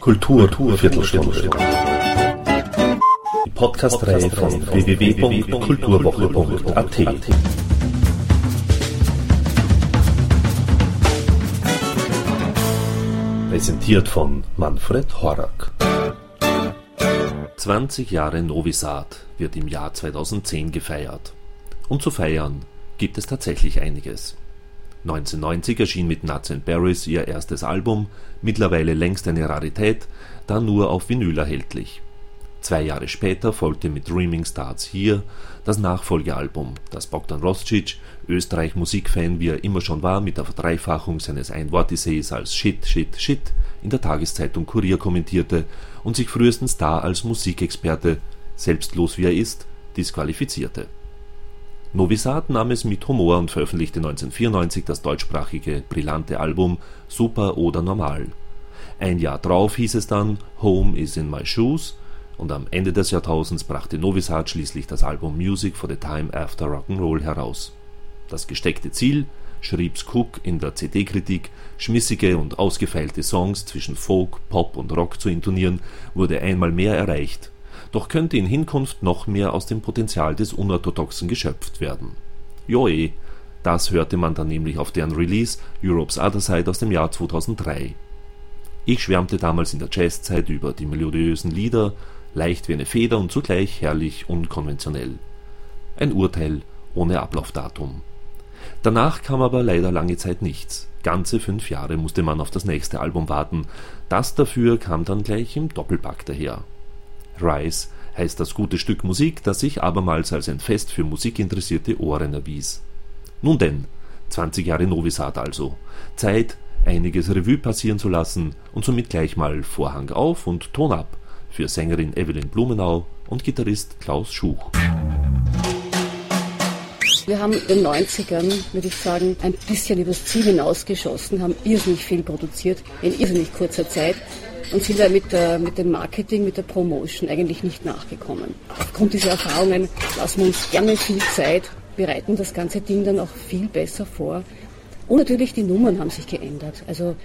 Kultur, Kultur Viertelstunde. Die Podcast-Reihe von www.kulturwoche.at. Präsentiert von Manfred Horak. 20 Jahre Novi wird im Jahr 2010 gefeiert. Und zu feiern gibt es tatsächlich einiges. 1990 erschien mit Nuts and Berries ihr erstes Album, mittlerweile längst eine Rarität, da nur auf Vinyl erhältlich. Zwei Jahre später folgte mit Dreaming Starts Here das Nachfolgealbum, das Bogdan Roscic, Österreich-Musikfan wie er immer schon war, mit der Verdreifachung seines Einwortessays als Shit, Shit, Shit in der Tageszeitung Kurier kommentierte und sich frühestens da als Musikexperte, selbstlos wie er ist, disqualifizierte. Novi Sad nahm es mit Humor und veröffentlichte 1994 das deutschsprachige, brillante Album Super oder Normal. Ein Jahr drauf hieß es dann Home is in my shoes und am Ende des Jahrtausends brachte Novi Sad schließlich das Album Music for the Time After Rock'n'Roll heraus. Das gesteckte Ziel schrieb's Cook in der CD-Kritik, schmissige und ausgefeilte Songs zwischen Folk, Pop und Rock zu intonieren, wurde einmal mehr erreicht. Doch könnte in Hinkunft noch mehr aus dem Potenzial des Unorthodoxen geschöpft werden. Joe, das hörte man dann nämlich auf deren Release Europe's Other Side aus dem Jahr 2003. Ich schwärmte damals in der Jazzzeit über die melodiösen Lieder, leicht wie eine Feder und zugleich herrlich unkonventionell. Ein Urteil ohne Ablaufdatum. Danach kam aber leider lange Zeit nichts. Ganze fünf Jahre musste man auf das nächste Album warten. Das dafür kam dann gleich im Doppelpack daher. Rise heißt das gute Stück Musik, das sich abermals als ein Fest für musikinteressierte Ohren erwies. Nun denn, 20 Jahre Novi Sad also. Zeit, einiges Revue passieren zu lassen und somit gleich mal Vorhang auf und Ton ab für Sängerin Evelyn Blumenau und Gitarrist Klaus Schuch. Wir haben in den 90ern, würde ich sagen, ein bisschen übers Ziel hinausgeschossen, haben irrsinnig viel produziert in irrsinnig kurzer Zeit und sind da mit, der, mit dem Marketing, mit der Promotion eigentlich nicht nachgekommen. Aufgrund dieser Erfahrungen lassen wir uns gerne viel Zeit, bereiten das ganze Ding dann auch viel besser vor. Und natürlich die Nummern haben sich geändert. Also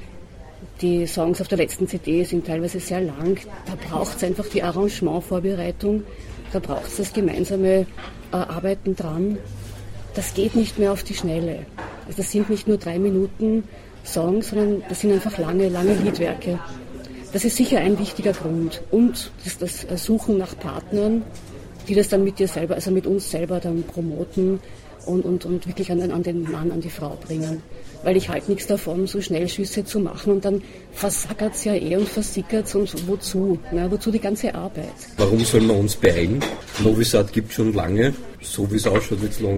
die Songs auf der letzten CD sind teilweise sehr lang. Da braucht es einfach die Arrangementvorbereitung, da braucht es das gemeinsame äh, Arbeiten dran das geht nicht mehr auf die Schnelle. Also das sind nicht nur drei Minuten Songs, sondern das sind einfach lange, lange Liedwerke. Das ist sicher ein wichtiger Grund. Und das, das Suchen nach Partnern, die das dann mit dir selber, also mit uns selber dann promoten und, und, und wirklich an, an den Mann, an die Frau bringen. Weil ich halt nichts davon, so Schnellschüsse zu machen und dann versackert es ja eh und versickert es und wozu? Na, wozu die ganze Arbeit? Warum soll man uns beeilen? Novi Sad gibt schon lange so wie es ausschaut, wird es